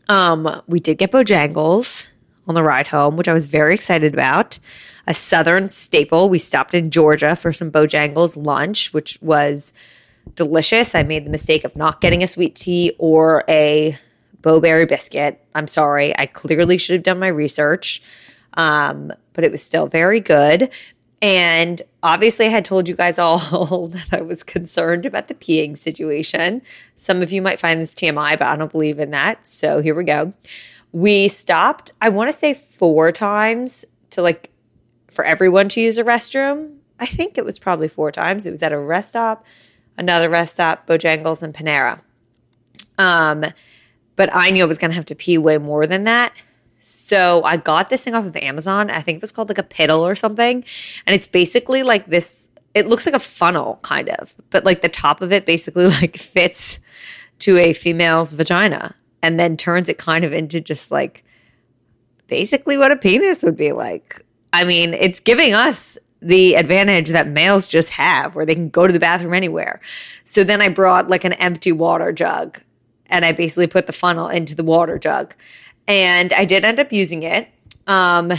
Um, we did get Bojangles on the ride home, which I was very excited about. A Southern staple. We stopped in Georgia for some Bojangles lunch, which was delicious. I made the mistake of not getting a sweet tea or a Bo-Berry biscuit. I'm sorry. I clearly should have done my research, um, but it was still very good. And obviously, I had told you guys all that I was concerned about the peeing situation. Some of you might find this TMI, but I don't believe in that. So here we go. We stopped, I want to say four times to like for everyone to use a restroom. I think it was probably four times. It was at a rest stop, another rest stop, Bojangles, and Panera. Um, but I knew I was going to have to pee way more than that. So I got this thing off of Amazon. I think it was called like a piddle or something. And it's basically like this, it looks like a funnel kind of, but like the top of it basically like fits to a female's vagina and then turns it kind of into just like basically what a penis would be like. I mean, it's giving us the advantage that males just have where they can go to the bathroom anywhere. So then I brought like an empty water jug and I basically put the funnel into the water jug and I did end up using it. Um,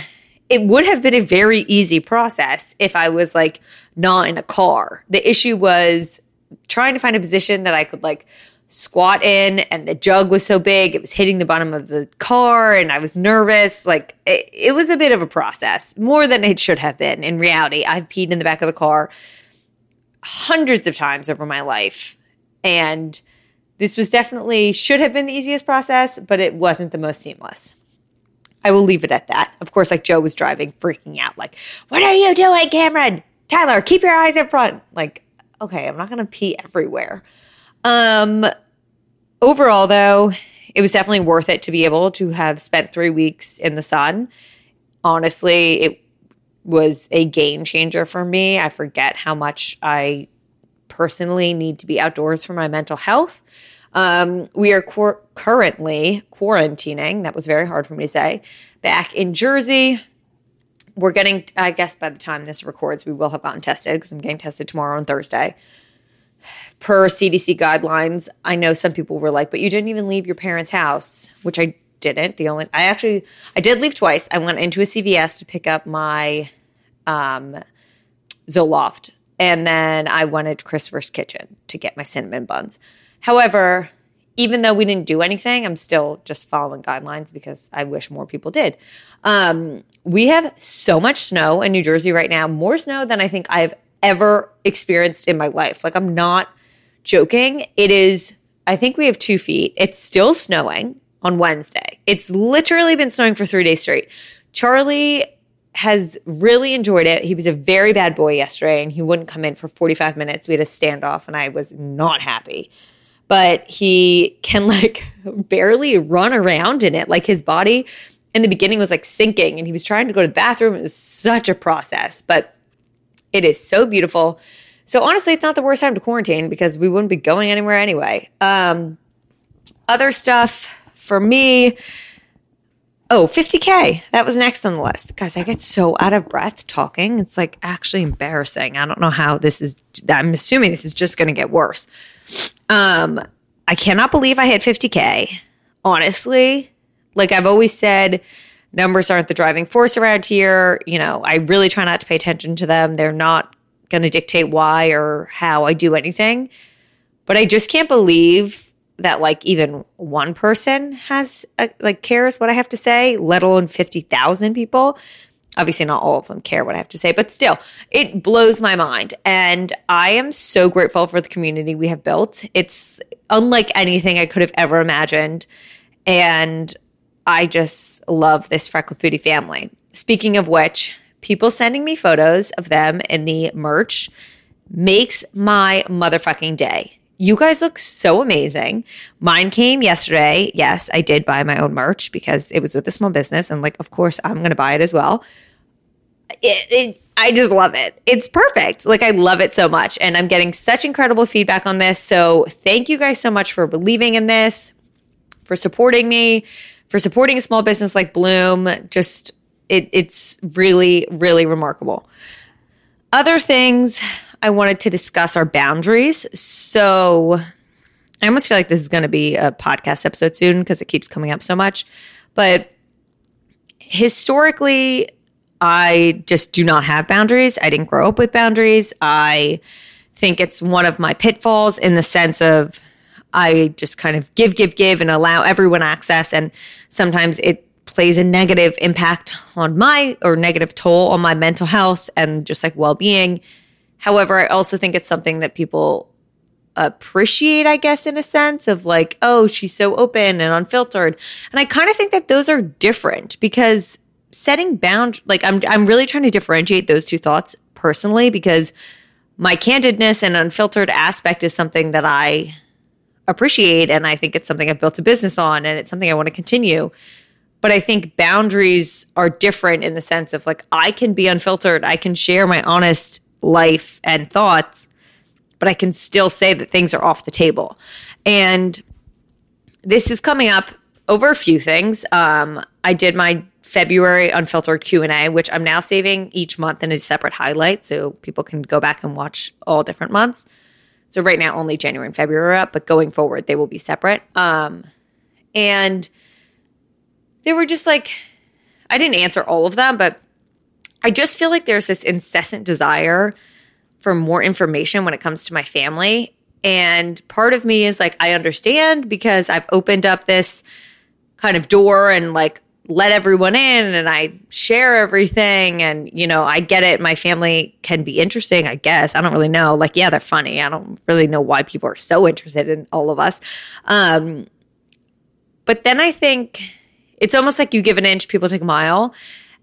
it would have been a very easy process if I was like not in a car. The issue was trying to find a position that I could like squat in and the jug was so big it was hitting the bottom of the car and i was nervous like it, it, was a bit of a process more than it should have been in reality i've peed in the back of the car hundreds of times over my life and this was definitely should have been the easiest process, but it wasn't the most seamless. I will leave it at that. Of course, like Joe was driving, freaking out, like, What are you doing, Cameron? Tyler, keep your eyes in front. Like, okay, I'm not gonna pee everywhere. Um overall though, it was definitely worth it to be able to have spent three weeks in the sun. Honestly, it was a game changer for me. I forget how much I personally need to be outdoors for my mental health. Um, we are currently quarantining. That was very hard for me to say. Back in Jersey, we're getting, I guess by the time this records, we will have gotten tested because I'm getting tested tomorrow on Thursday. Per CDC guidelines, I know some people were like, but you didn't even leave your parents' house, which I didn't. The only, I actually, I did leave twice. I went into a CVS to pick up my um, Zoloft, and then I went to Christopher's Kitchen to get my cinnamon buns. However, even though we didn't do anything, I'm still just following guidelines because I wish more people did. Um, we have so much snow in New Jersey right now, more snow than I think I've ever experienced in my life. Like, I'm not joking. It is, I think we have two feet. It's still snowing on Wednesday. It's literally been snowing for three days straight. Charlie has really enjoyed it. He was a very bad boy yesterday and he wouldn't come in for 45 minutes. We had a standoff and I was not happy but he can like barely run around in it. Like his body in the beginning was like sinking and he was trying to go to the bathroom. It was such a process, but it is so beautiful. So honestly, it's not the worst time to quarantine because we wouldn't be going anywhere anyway. Um, other stuff for me. Oh, 50K. That was next on the list. Guys, I get so out of breath talking. It's like actually embarrassing. I don't know how this is. I'm assuming this is just going to get worse. Um, I cannot believe I hit 50K. Honestly, like I've always said, numbers aren't the driving force around here. You know, I really try not to pay attention to them. They're not going to dictate why or how I do anything. But I just can't believe that like even one person has a, like cares what I have to say, let alone 50,000 people obviously not all of them care what I have to say, but still, it blows my mind. And I am so grateful for the community we have built. It's unlike anything I could have ever imagined. And I just love this Freckled Foodie family. Speaking of which, people sending me photos of them in the merch makes my motherfucking day. You guys look so amazing. Mine came yesterday. Yes, I did buy my own merch because it was with a small business. And, like, of course, I'm going to buy it as well. It, it, I just love it. It's perfect. Like, I love it so much. And I'm getting such incredible feedback on this. So, thank you guys so much for believing in this, for supporting me, for supporting a small business like Bloom. Just, it, it's really, really remarkable. Other things I wanted to discuss our boundaries. So I almost feel like this is going to be a podcast episode soon because it keeps coming up so much. But historically, I just do not have boundaries. I didn't grow up with boundaries. I think it's one of my pitfalls in the sense of I just kind of give, give, give and allow everyone access. And sometimes it plays a negative impact on my or negative toll on my mental health and just like well being. However, I also think it's something that people appreciate, I guess, in a sense of like, oh, she's so open and unfiltered. And I kind of think that those are different because setting bound like I'm I'm really trying to differentiate those two thoughts personally because my candidness and unfiltered aspect is something that I appreciate and I think it's something I've built a business on and it's something I want to continue. But I think boundaries are different in the sense of like I can be unfiltered, I can share my honest life and thoughts, but I can still say that things are off the table. And this is coming up over a few things. Um, I did my February unfiltered Q&A, which I'm now saving each month in a separate highlight so people can go back and watch all different months. So right now only January and February are up, but going forward they will be separate. Um, and they were just like I didn't answer all of them, but I just feel like there's this incessant desire for more information when it comes to my family. And part of me is like, I understand because I've opened up this kind of door and like let everyone in and I share everything. And, you know, I get it. My family can be interesting, I guess. I don't really know. Like, yeah, they're funny. I don't really know why people are so interested in all of us. Um, but then I think it's almost like you give an inch, people take a mile.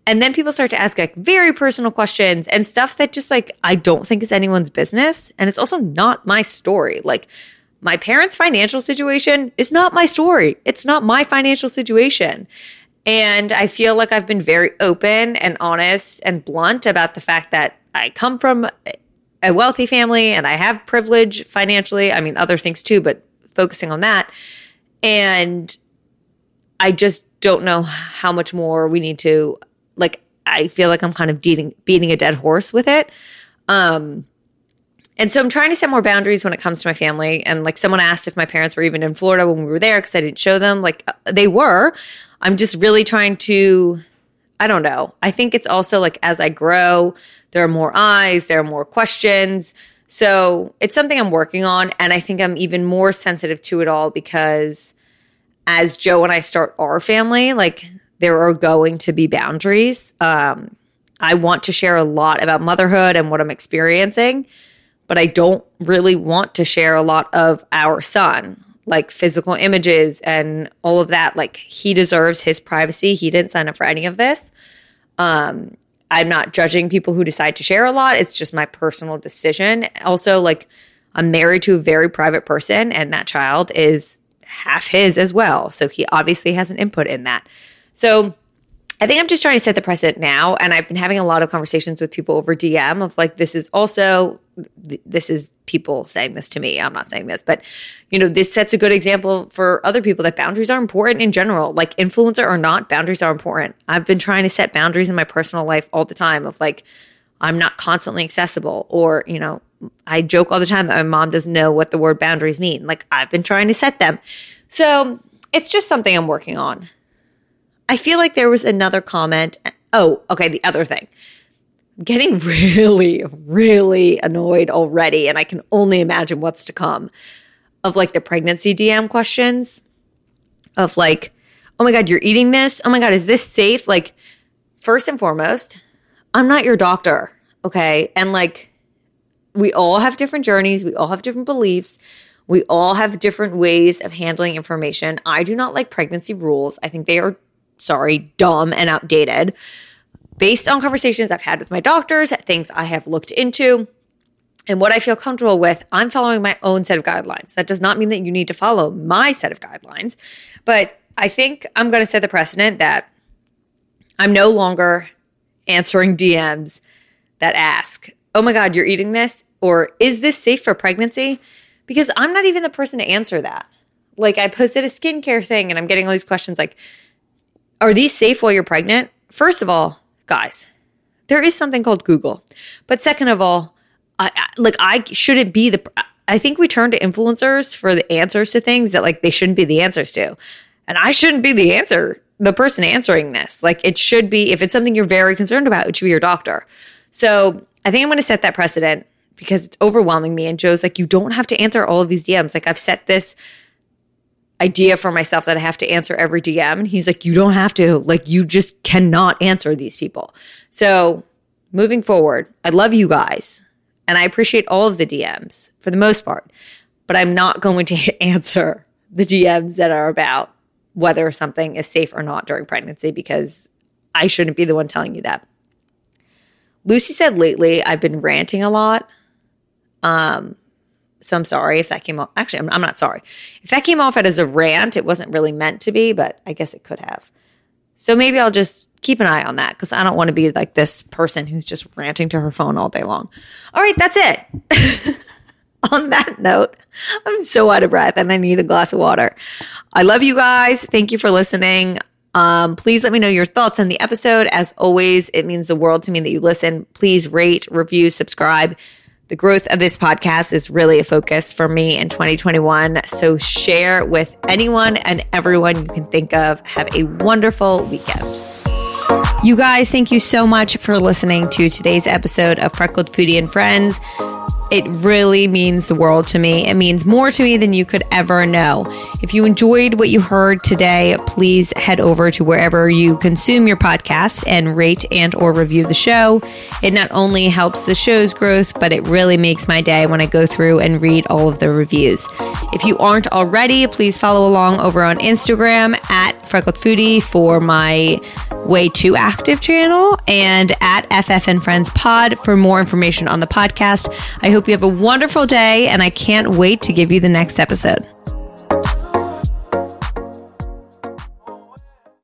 And then people start to ask like very personal questions and stuff that just like I don't think is anyone's business. And it's also not my story. Like my parents' financial situation is not my story. It's not my financial situation. And I feel like I've been very open and honest and blunt about the fact that I come from a wealthy family and I have privilege financially. I mean, other things too, but focusing on that. And I just don't know how much more we need to, like, I feel like I'm kind of beating, beating a dead horse with it. Um, and so I'm trying to set more boundaries when it comes to my family. And like someone asked if my parents were even in Florida when we were there because I didn't show them. Like uh, they were. I'm just really trying to, I don't know. I think it's also like as I grow, there are more eyes, there are more questions. So it's something I'm working on. And I think I'm even more sensitive to it all because as Joe and I start our family, like there are going to be boundaries. Um, I want to share a lot about motherhood and what I'm experiencing, but I don't really want to share a lot of our son, like physical images and all of that. Like he deserves his privacy. He didn't sign up for any of this. Um, I'm not judging people who decide to share a lot. It's just my personal decision. Also, like, I'm married to a very private person, and that child is half his as well. So he obviously has an input in that. So I think I'm just trying to set the precedent now. And I've been having a lot of conversations with people over DM of like, this is also, this is people saying this to me. I'm not saying this, but you know, this sets a good example for other people that boundaries are important in general. Like influencer or not, boundaries are important. I've been trying to set boundaries in my personal life all the time of like, I'm not constantly accessible or, you know, I joke all the time that my mom doesn't know what the word boundaries mean. Like I've been trying to set them. So it's just something I'm working on. I feel like there was another comment. Oh, okay. The other thing. Getting really, really annoyed already. And I can only imagine what's to come of like the pregnancy DM questions of like, oh my God, you're eating this? Oh my God, is this safe? Like, first and foremost, I'm not your doctor. Okay. And like, we all have different journeys, we all have different beliefs. We all have different ways of handling information. I do not like pregnancy rules. I think they are sorry, dumb and outdated. Based on conversations I've had with my doctors, things I have looked into, and what I feel comfortable with, I'm following my own set of guidelines. That does not mean that you need to follow my set of guidelines, but I think I'm going to set the precedent that I'm no longer answering DMs that ask, Oh my God, you're eating this? Or is this safe for pregnancy? Because I'm not even the person to answer that. Like, I posted a skincare thing and I'm getting all these questions like, are these safe while you're pregnant? First of all, guys, there is something called Google. But second of all, I, I like I shouldn't be the I think we turn to influencers for the answers to things that like they shouldn't be the answers to. And I shouldn't be the answer, the person answering this. Like it should be if it's something you're very concerned about, it should be your doctor. So, I think I'm going to set that precedent because it's overwhelming me and Joe's like you don't have to answer all of these DMs. Like I've set this idea for myself that I have to answer every DM. And he's like, you don't have to. Like, you just cannot answer these people. So, moving forward, I love you guys and I appreciate all of the DMs for the most part, but I'm not going to answer the DMs that are about whether something is safe or not during pregnancy because I shouldn't be the one telling you that. Lucy said lately I've been ranting a lot. Um, so I'm sorry if that came off. Actually, I'm, I'm not sorry. If that came off as a rant, it wasn't really meant to be, but I guess it could have. So maybe I'll just keep an eye on that because I don't want to be like this person who's just ranting to her phone all day long. All right, that's it. on that note, I'm so out of breath and I need a glass of water. I love you guys. Thank you for listening. Um, please let me know your thoughts on the episode. As always, it means the world to me that you listen. Please rate, review, subscribe. The growth of this podcast is really a focus for me in 2021. So share with anyone and everyone you can think of. Have a wonderful weekend. You guys, thank you so much for listening to today's episode of Freckled Foodie and Friends. It really means the world to me. It means more to me than you could ever know. If you enjoyed what you heard today, please head over to wherever you consume your podcast and rate and or review the show. It not only helps the show's growth, but it really makes my day when I go through and read all of the reviews. If you aren't already, please follow along over on Instagram at Freckled Foodie for my way too active channel and at FF and Friends Pod for more information on the podcast. I hope you have a wonderful day and I can't wait to give you the next episode.